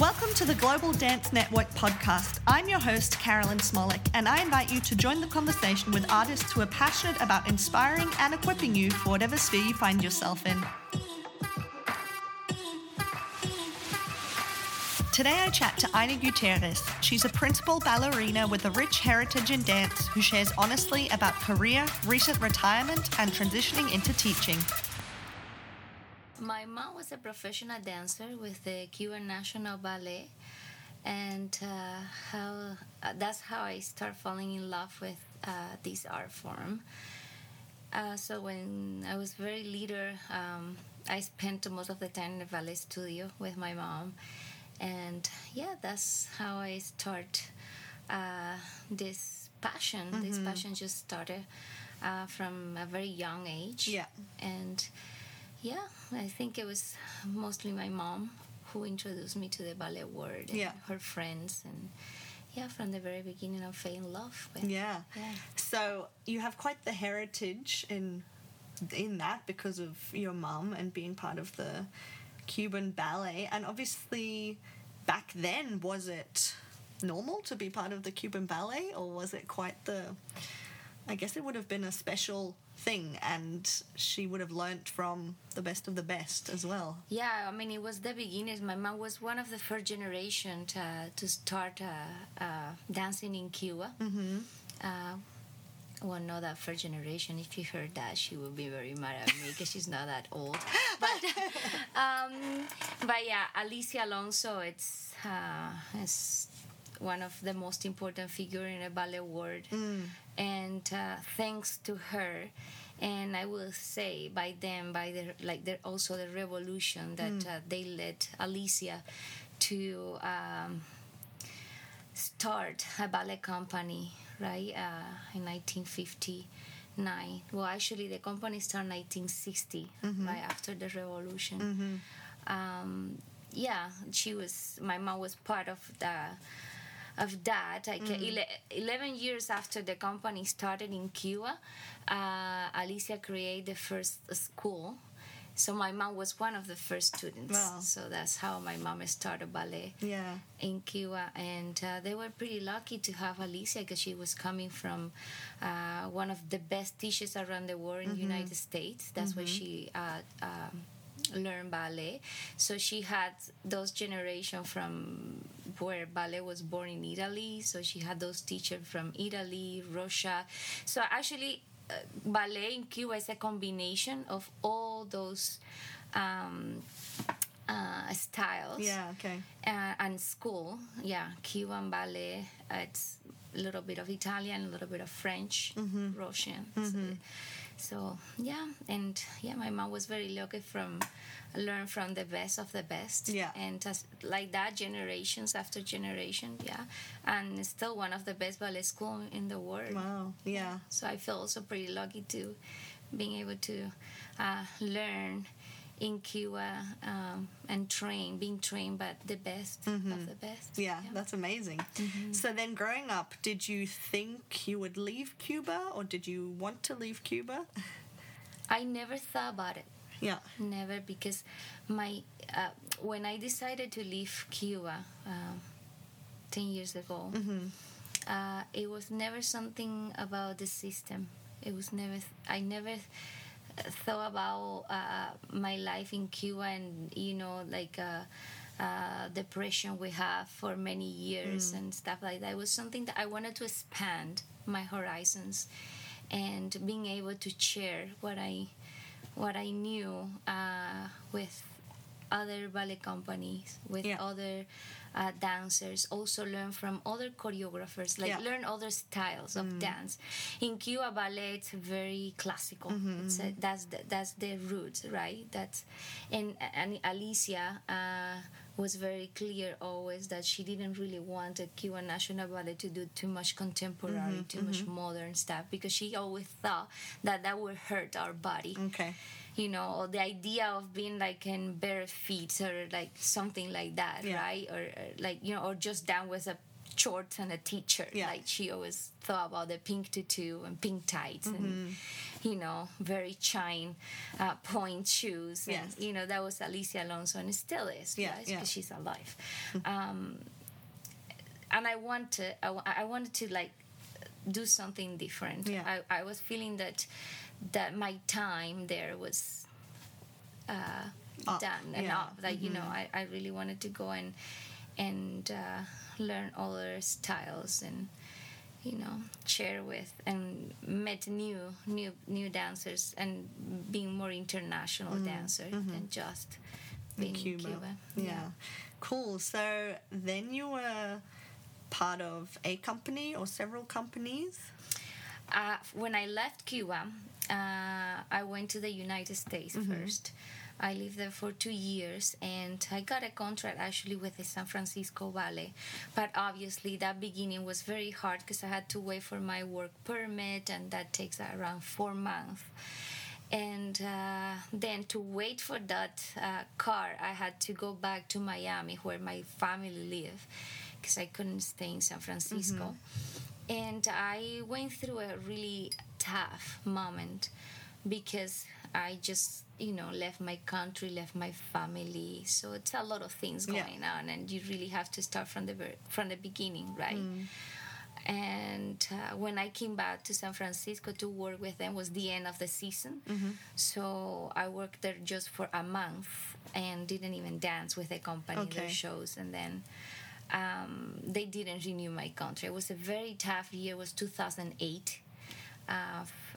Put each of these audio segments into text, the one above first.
Welcome to the Global Dance Network podcast. I'm your host, Carolyn Smolik, and I invite you to join the conversation with artists who are passionate about inspiring and equipping you for whatever sphere you find yourself in. Today I chat to Ina Gutierrez. She's a principal ballerina with a rich heritage in dance who shares honestly about career, recent retirement, and transitioning into teaching. My mom was a professional dancer with the Cuban National Ballet, and uh, how uh, that's how I start falling in love with uh, this art form. Uh, so when I was very little, um, I spent most of the time in the ballet studio with my mom, and yeah, that's how I start uh, this passion. Mm-hmm. This passion just started uh, from a very young age. Yeah, and yeah, I think it was mostly my mom who introduced me to the ballet world. yeah. Her friends and yeah, from the very beginning, I fell in love with. Yeah. yeah. So you have quite the heritage in in that because of your mom and being part of the Cuban ballet, and obviously back then was it normal to be part of the Cuban ballet, or was it quite the? I guess it would have been a special thing and she would have learnt from the best of the best as well yeah i mean it was the beginnings my mom was one of the first generation to, to start uh, uh, dancing in cuba mm-hmm. uh, well, not that first generation. If you heard that, she would be very mad at me because she's not that old. But, um, but yeah, Alicia Alonso. It's uh, it's one of the most important figure in the ballet world, mm. and uh, thanks to her, and I will say by them, by the like, the, also the revolution that mm. uh, they led Alicia to um, start a ballet company, right, uh, in 1959. Well, actually, the company started 1960, mm-hmm. right after the revolution. Mm-hmm. Um, yeah, she was. My mom was part of the of that. Like mm. ele- 11 years after the company started in Cuba, uh, Alicia created the first school. So my mom was one of the first students. Wow. So that's how my mom started ballet yeah. in Cuba, and uh, they were pretty lucky to have Alicia because she was coming from uh, one of the best teachers around the world in mm-hmm. the United States. That's mm-hmm. where she uh, um, learn ballet. So she had those generation from where ballet was born in Italy. So she had those teachers from Italy, Russia. So actually, uh, ballet in Cuba is a combination of all those. Um, uh, styles. Yeah, okay. Uh, and school, yeah, Cuban ballet. Uh, it's a little bit of Italian, a little bit of French, mm-hmm. Russian. Mm-hmm. So, so, yeah, and yeah, my mom was very lucky from learn from the best of the best. Yeah, and just like that, generations after generation. Yeah, and still one of the best ballet school in the world. Wow. Yeah. So I feel also pretty lucky to being able to uh, learn in Cuba um, and train, being trained by the best mm-hmm. of the best. Yeah, yeah. that's amazing. Mm-hmm. So then, growing up, did you think you would leave Cuba, or did you want to leave Cuba? I never thought about it. Yeah, never because my uh, when I decided to leave Cuba uh, ten years ago, mm-hmm. uh, it was never something about the system. It was never. I never thought about uh, my life in Cuba and you know like uh, uh, depression we have for many years mm. and stuff like that. It was something that I wanted to expand my horizons and being able to share what I what I knew uh, with other ballet companies, with yeah. other uh, dancers, also learn from other choreographers, like yeah. learn other styles of mm. dance. In Cuba, ballet it's very classical. Mm-hmm, a, that's the, that's the roots, right? That's and and Alicia. Uh, was very clear always that she didn't really want a Cuban National Ballet to do too much contemporary, mm-hmm, too mm-hmm. much modern stuff because she always thought that that would hurt our body Okay. You know, or the idea of being like in bare feet or like something like that, Yeah. right? Or, or like you know, or just down with a shorts and a t-shirt. Yeah. Like she always thought about the pink tutu and pink tights and Mm-hmm. you know very shine uh, pointe shoes. And, Yes. You know that was Alicia Alonso and it still is. Yeah, right? yeah. Because she's alive. um, and I wanted I, I wanted to like do something different. Yeah. I, I was feeling that that my time there was uh, done and yeah. up. Like you know, I, I really wanted to go and and uh, learn other styles and you know share with and met new new new dancers and being more international dancer than just being Mm-hmm. Cuba. Cuba. Yeah. Cool. So then you were part of a company or several companies. Uh, when I left Cuba, uh, I went to the United States first. I lived there for two years and I got a contract actually with the San Francisco Ballet. But obviously, that beginning was very hard because I had to wait for my work permit, and that takes around four months. And uh, then to wait for that uh, car, I had to go back to Miami where my family live because I couldn't stay in San Francisco. And I went through a really tough moment because I just, you know, left my country, left my family. So it's a lot of things Yeah. going on, and you really have to start from the ver- from the beginning, right? And uh, when I came back to San Francisco to work with them was the end of the season. So I worked there just for a month and didn't even dance with the company Okay. their shows, and then um, they didn't renew my contract. It was a very tough year. It was 2008. Uh,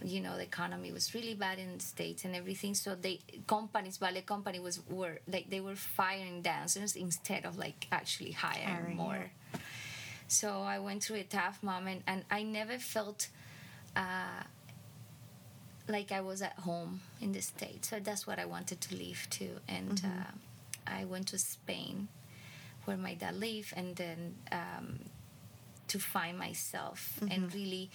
you know, the economy was really bad in the states and everything. So they companies, ballet company was were like they were firing dancers instead of like actually hiring Hiring, more. So I went through a tough moment, and I never felt uh, like I was at home in the states. So that's what I wanted to leave to, and uh, I went to Spain, where my dad lived, and then um, to find myself and really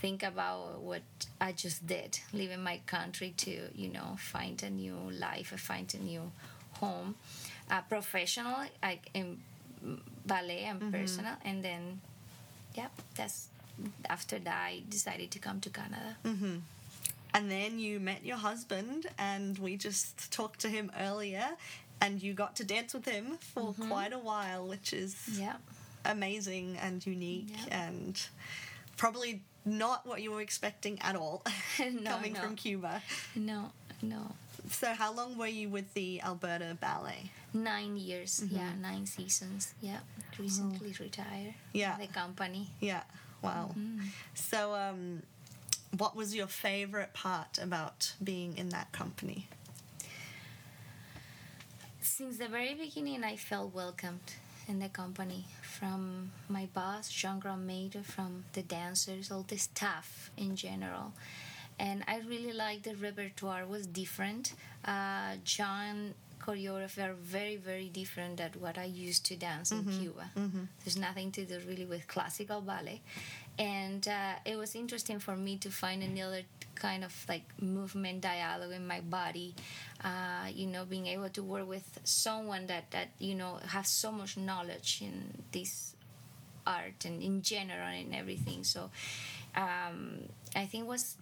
think about what I just did, leaving my country to you know find a new life, find a new home, uh, professional, like in ballet and personal, and then yeah, that's after that I decided to come to Canada. And then you met your husband, and we just talked to him earlier, and you got to dance with him for mm-hmm. quite a while, which is Yeah. amazing and unique Yeah. and probably not what you were expecting at all No, coming no. from Cuba. No, no. So, how long were you with the Alberta Ballet? Nine years, mm-hmm. yeah, nine seasons, yeah. Recently oh. retired. Yeah. The company. Yeah, wow. Mm-hmm. So, um, what was your favorite part about being in that company? Since the very beginning, I felt welcomed in the company from my boss, Jean Grandmaître, from the dancers, all the staff in general. And I really liked the repertoire was different. Uh, John choreography are very, very different than what I used to dance in Cuba. There's nothing to do really with classical ballet. And uh, it was interesting for me to find another kind of like movement dialogue in my body uh, you know being able to work with someone that that you know has so much knowledge in this art and in general and everything so um, i think was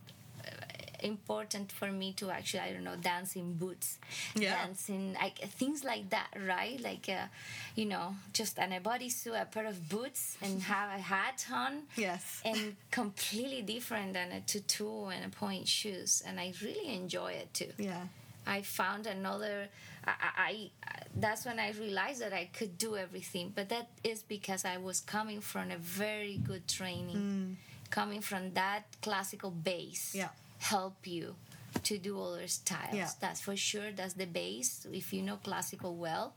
important for me to actually i don't know dance in boots. Yeah. dance in like things like that right? Like uh, you know just an a bodysuit a pair of boots and have a hat on. Yes. and completely different than a tutu and a pointe shoes. And i really enjoy it too. Yeah. i found another I, I, I that's when i realized that i could do everything. But that is because i was coming from a very good training. Coming from that classical base. Yeah. Help you to do other styles Yeah. that's for sure that's the base if you know classical well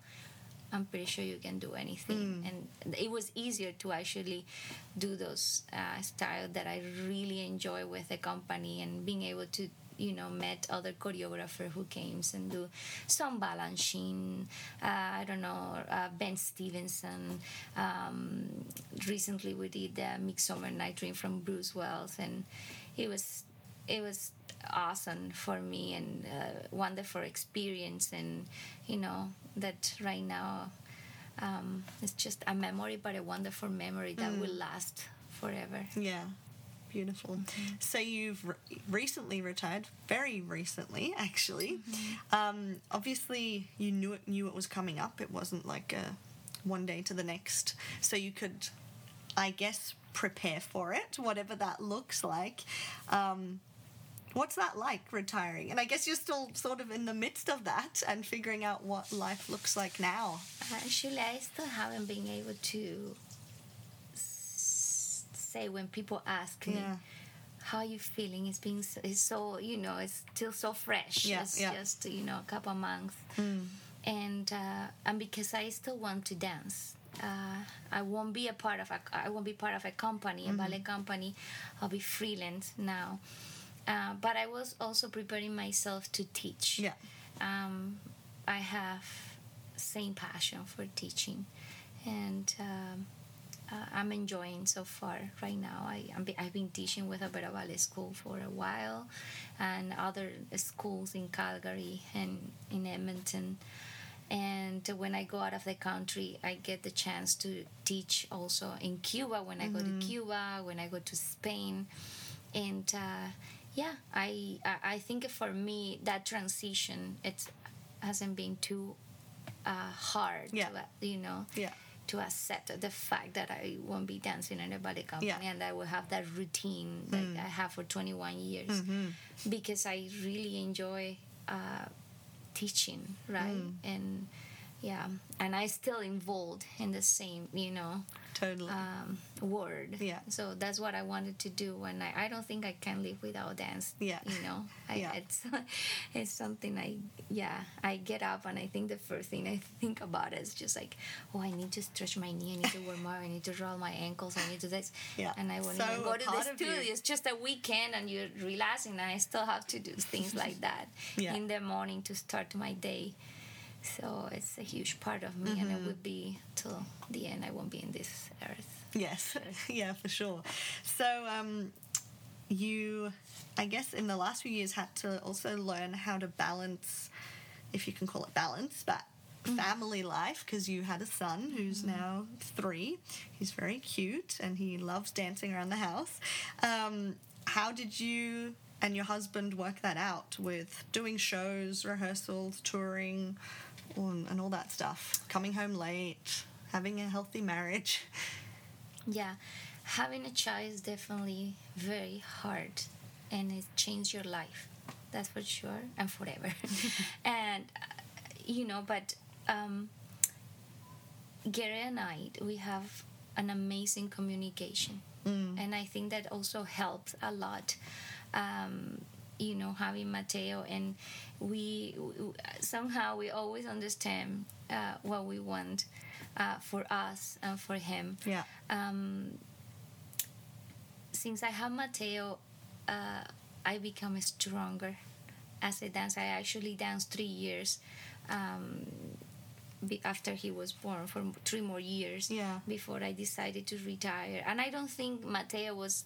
I'm pretty sure you can do anything. And it was easier to actually do those uh, styles that I really enjoy with the company and being able to, you know, met other choreographer who came and do some Balanchine, uh, I don't know, uh, Ben Stevenson. Um, recently we did the Midsummer Night Dream from Bruce Wells and it was it was awesome for me and uh, wonderful experience and you know that right now um, it's just a memory, but a wonderful memory that will last forever. Yeah. Beautiful. So you've re- recently retired, very recently, actually. Um, obviously, you knew it knew it was coming up. It wasn't like a one day to the next. So you could, I guess, prepare for it, whatever that looks like. Um, what's that like retiring? And I guess you're still sort of in the midst of that and figuring out what life looks like now. Actually, I still haven't been able to s- say when people ask me Yeah. how you feeling. It's been so, it's so you know it's still so fresh. Yeah, it's yeah. Just you know a couple months, and uh, and because I still want to dance. Uh, I won't be a part of a I won't be part of a company, Mm-hmm. a ballet company. I'll be freelance now. Uh, but I was also preparing myself to teach Yeah. um, I have same passion for teaching, and um, uh, I'm enjoying so far right now. I I'm, be- I've been teaching with Alberta Ballet School for a while, and other schools in Calgary and in Edmonton. And when I go out of the country, I get the chance to teach also in Cuba. When I go to Cuba, when I go to Spain, and uh, yeah, I I think for me that transition it hasn't been too uh, hard. Yeah. To, uh, you know. Yeah. To accept the fact that I won't be dancing in a ballet company Yeah. and I will have that routine that I have for 21 years Mm-hmm. because I really enjoy uh, teaching, right? Mm. And yeah, and I still involved in the same, you know, Totally. um, word. Yeah. So that's what I wanted to do. When I, I don't think I can live without dance. Yeah. You know, I, Yeah. it's it's something I yeah I get up and I think the first thing I think about is just like oh I need to stretch my knee I need to warm up I need to roll my ankles I need to this Yeah. and I won't So even go to the studio. It's just a weekend and you're relaxing and I still have to do things like that Yeah. in the morning to start my day. So it's a huge part of me, and Mm-hmm. it would be till the end. I won't be in this earth. Yes, yeah, for sure. So, um, you, I guess, in the last few years, had to also learn how to balance, if you can call it balance, but family life because you had a son who's now three. He's very cute and he loves dancing around the house. Um, how did you and your husband work that out with doing shows, rehearsals, touring, and and all that stuff? Coming home late, having a healthy marriage. Yeah, having a child is definitely very hard, and it changed your life. That's for sure, and forever. and uh, you know, but um, Gary and I, we have an amazing communication, and I think that also helps a lot. Um, you know, having Mateo, and we, somehow we always understand uh, what we want uh, for us and for him Yeah. um, since I have Mateo, uh, I become stronger as a dancer. I actually danced three years um, after he was born for three more years Yeah. before I decided to retire. And I don't think Mateo was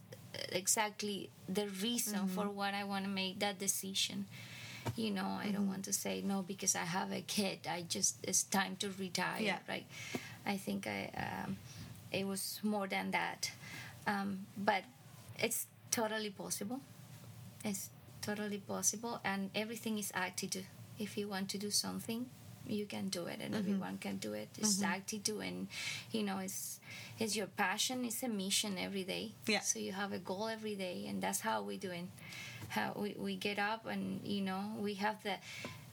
exactly the reason for Mm-hmm. what I want to make that decision. You know, I Mm-hmm. don't want to say no because I have a kid. I just it's time to retire. Yeah. Right. I think I um, it was more than that, um, but it's totally possible. It's totally possible, and everything is attitude. If you want to do something, you can do it, and mm-hmm. everyone can do it. It's mm-hmm. attitude, and you know, it's it's your passion. It's a mission every day. Yeah. So you have a goal every day, and that's how we do it. How we, we get up, and you know, we have the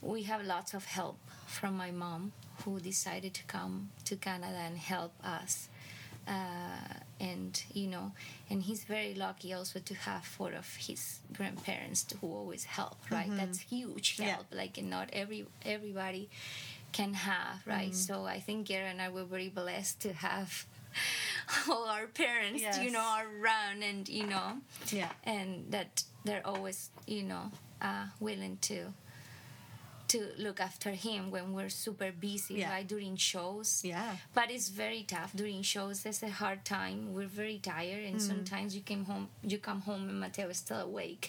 we have lots of help from my mom, who decided to come to Canada and help us uh, and you know and he's very lucky also to have four of his grandparents who always help right that's huge Yeah. help like not every everybody can have right so i think Gary and i were very blessed to have all our parents you Yes. know around and you know Yeah. and that they're always you know uh, willing to to look after him when we're super busy Yeah. right during shows Yeah. but it's very tough during shows it's a hard time we're very tired and sometimes you came home you come home and mateo is still awake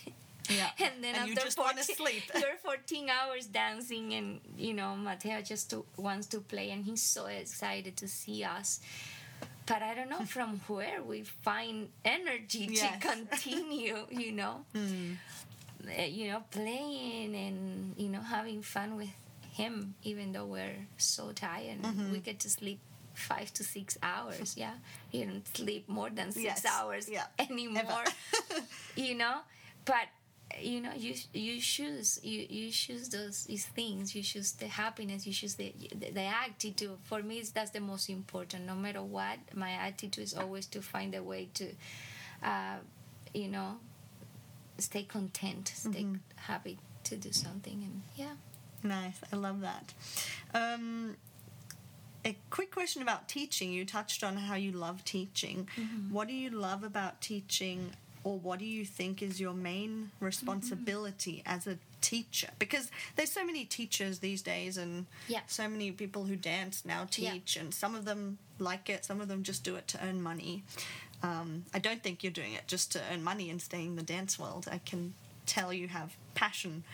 Yeah. and then And you after just wanna 14 sleep. you're 14 hours dancing and you know mateo just to, wants to play and he's so excited to see us but i don't know from where we find energy Yes. to continue you know Uh, you know playing and you know having fun with him even though we're so tired we get to sleep five to six hours yeah? You don't sleep more than six Yes. hours Yeah. anymore you know? But you know you you choose you you choose those these things. You choose the happiness. You choose the the, the attitude. For me that's the most important. No matter what my attitude is always to find a way to uh, you know stay content stay mm-hmm. happy to do something and yeah Nice. I love that. Um, a quick question about teaching. You touched on how you love teaching. Mm-hmm. What do you love about teaching, or what do you think is your main responsibility mm-hmm. as a teacher? Because there's so many teachers these days, and Yeah. so many people who dance now Yeah. teach, and some of them like it, some of them just do it to earn money. Um, I don't think you're doing it just to earn money and stay in the dance world. I can tell you have passion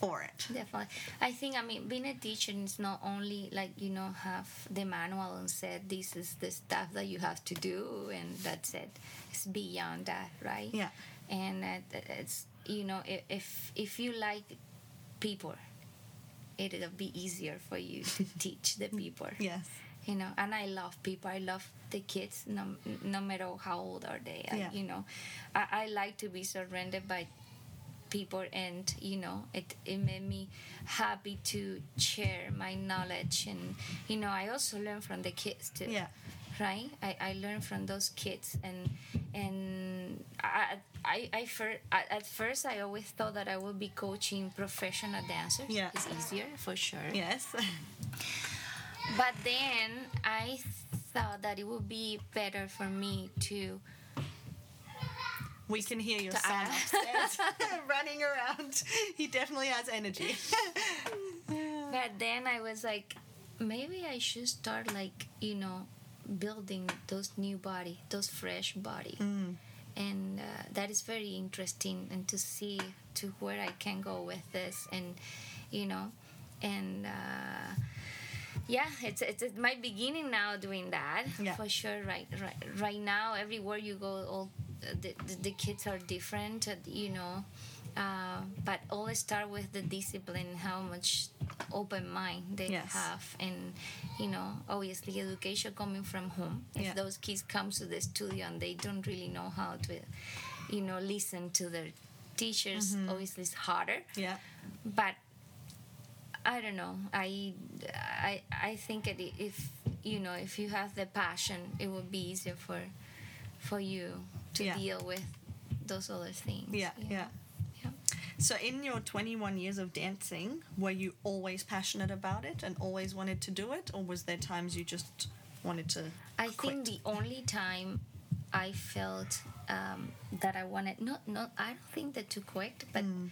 for it. Definitely. I think, I mean, being a teacher is not only like, you know, have the manual and said this is the stuff that you have to do and that's it. It's beyond that, right? Yeah. And uh, it's, you know, if, if you like people, it'll be easier for you to teach the people. Yes. You know, and I love people. I love the kids, no, no matter how old are they. I, you know, I, I like to be surrounded by people and you know it, it made me happy to share my knowledge and you know i also learn from the kids too Yeah. right i, I learn from those kids and and i i, I fir- at at first i always thought that i would be coaching professional dancers Yeah. it's easier for sure Yes. but then i thought that it would be better for me to We can hear your son upstairs running around. He definitely has energy. But then I was like, maybe I should start like you know, building those new body, those fresh body, and uh, that is very interesting and to see to where I can go with this, and you know, and. Uh, yeah, it's, it's it's my beginning now doing that Yeah. for sure. Right, right, right now, everywhere you go, all the, the, the kids are different, uh, you know. Uh, but always start with the discipline, how much open mind they Yes. have, and you know, obviously, education coming from home. If Yeah. those kids come to the studio and they don't really know how to, you know, listen to their teachers, Mm-hmm. obviously it's harder yeah. but I don't know. I, I, I think that i- if you know, if you have the passion, it would be easier for, for you to Yeah. deal with those other things. Yeah, yeah. yeah. So, in your 21 years of dancing, were you always passionate about it and always wanted to do it, or was there times you just wanted to? I quit? think the only time I felt um, that I wanted not not I don't think that to quit, but Mm.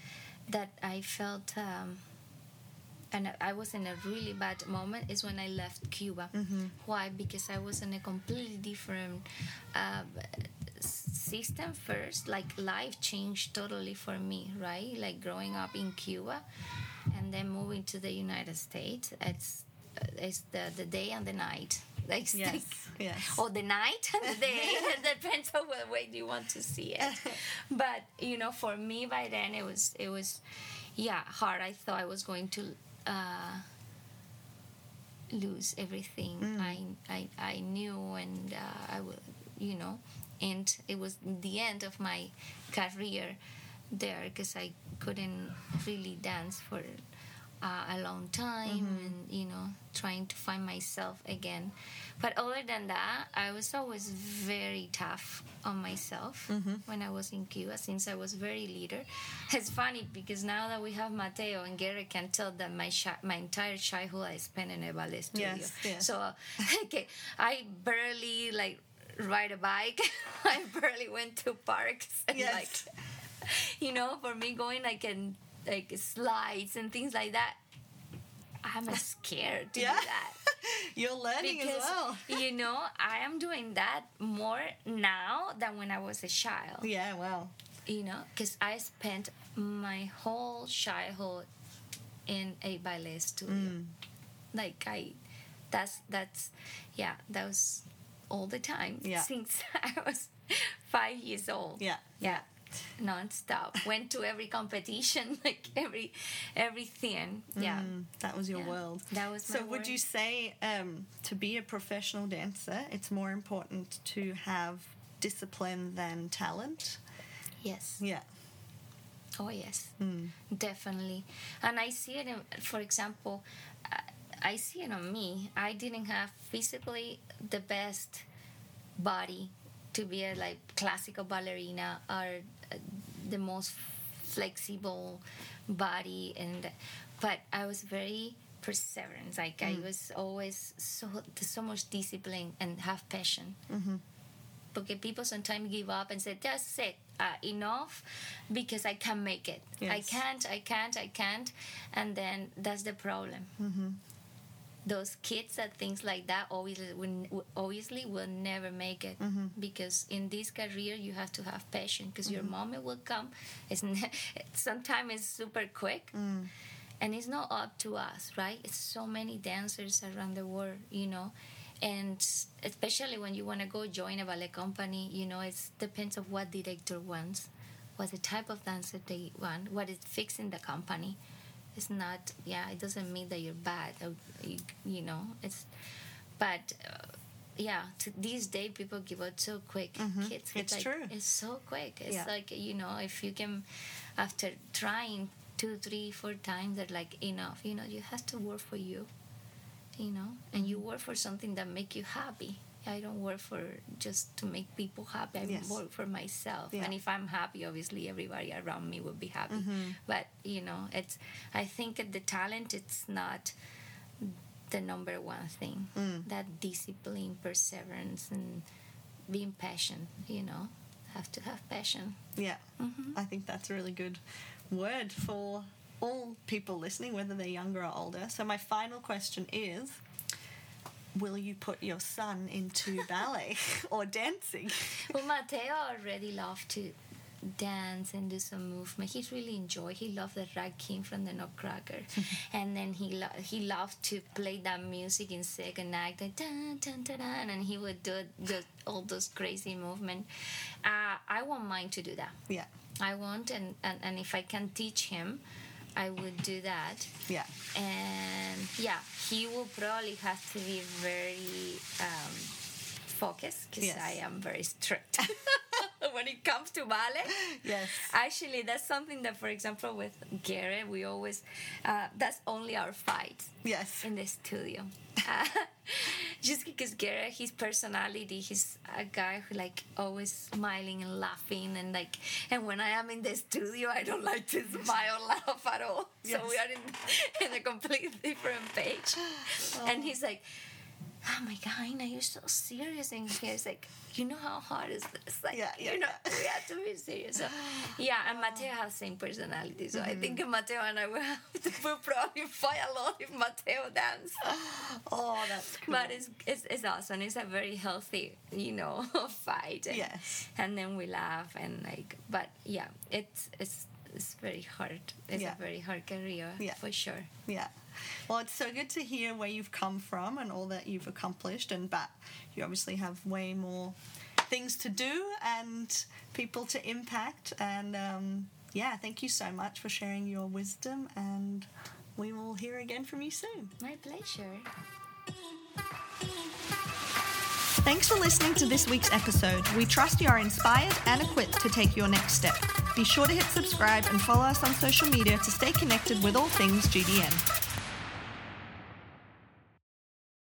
that I felt um, and I was in a really bad moment is when I left Cuba. Mm-hmm. Why? Because I was in a completely different uh, system first. Like life changed totally for me, right? Like growing up in Cuba and then moving to the United States. It's it's the the day and the night. Like Yes, like- yes. or the night and the day. it depends on what way you want to see it. but you know, for me by then it was it was yeah hard. I thought I was going to uh, lose everything. I, I I knew and uh, I would you know, and it was the end of my career there because I couldn't really dance for uh, a long time and you know trying to find myself again. But other than that i was always very tough on myself when i was in cuba since i was very leader it's funny because now that we have mateo and gary can tell that my chi- my entire childhood i spent in a ballet studio. Yes, yes. so okay i barely like ride a bike. I barely went to parks and Yes. like you know, for me going like in like slides and things like that, I'm scared to Yeah. do that You're learning because as well. you know I am doing that more now than when I was a child. Yeah, well. you know, because I spent my whole childhood in a ballet studio. Mm. Like I, that's that's yeah, that was all the time Yeah. since I was five years old. Yeah. Yeah. Non-stop. Went to every competition, like every everything. Yeah. Mm, that was your Yeah. world. That was So would world. you say um, to be a professional dancer, it's more important to have discipline than talent? Yes. Yeah. Oh yes, Mm. definitely. And I see it. In, for example, I- I see it on me. I didn't have physically the best body to be a like classical ballerina or uh, the most flexible body, and but I was very perseverance Like I was always so so much discipline and have passion. Because people sometimes give up and say that's it uh, enough because i can't make it. I can't i can't i can't. And then that's the problem. Mm-hmm. Those kids that things like that obviously will, obviously will never make it Mm-hmm. because in this career you have to have passion because your Mm-hmm. moment will come it's ne- sometimes it's super quick Mm. and it's not up to us right it's so many dancers around the world you know and especially when you want to go join a ballet company you know it depends of what director wants what the type of dancer they want what is fixing the company it's not yeah it doesn't mean that you're bad you, you know it's but uh, yeah to these days people give up so quick Mhm. kids It's like, true. it's so quick it's Yeah. like you know if you can after trying two three four times they're like enough you know you have to work for you you know and you work for something that make you happy i don't work for just to make people happy i Yes. work for myself Yeah. and if i'm happy obviously everybody around me will be happy Mhm. but you know it's i think the talent it's not the number one thing Mm. that discipline perseverance and being passionate you know have to have passion Yeah. Mhm. I think that's a really good word for all people listening, whether they're younger or older. So, my final question is Will you put your son into ballet or dancing? well mateo already loved to dance and do some movement He really enjoy he loved the rat king from the nutcracker and then he lo- he loved to play that music in second act like, dun, dun, dun, dun, and he would do the, all those crazy movement uh, i want mine to do that Yeah. i want and, and, and if i can teach him i would do that Yeah. and yeah, he will probably have to be very um, focused because Yes. I am very strict when it comes to ballet. Yes. Actually, that's something that, for example, with Garrett, we always uh, that's only our fight Yes. in the studio. Just because Garrett, his personality, he's a guy who like always smiling and laughing and like. And when I am in the studio, I don't like to smile, or laugh at all. So we are in in a completely different page. And he's like. Oh my God, Ina, you're so serious in here. It's like, you know how hard is this? Like, Yeah, yeah, you know, we have to be serious. So, yeah, and Mateo has same personality. So I Mm-hmm. think Mateo and I will have to we'll probably fight a lot if Mateo dance. Oh, that's cool. But it's, it's it's awesome. It's a very healthy, you know, fight. And, Yes. And then we laugh and like, but yeah, it's it's it's very hard. It's Yeah. a very hard career Yeah. for sure. Yeah. Well, it's so good to hear where you've come from and all that you've accomplished, and but you obviously have way more things to do and people to impact. And um, yeah, thank you so much for sharing your wisdom, and we will hear again from you soon. My pleasure. Thanks for listening to this week's episode. We trust you are inspired and equipped to take your next step. Be sure to hit subscribe and follow us on social media to stay connected with all things GDN.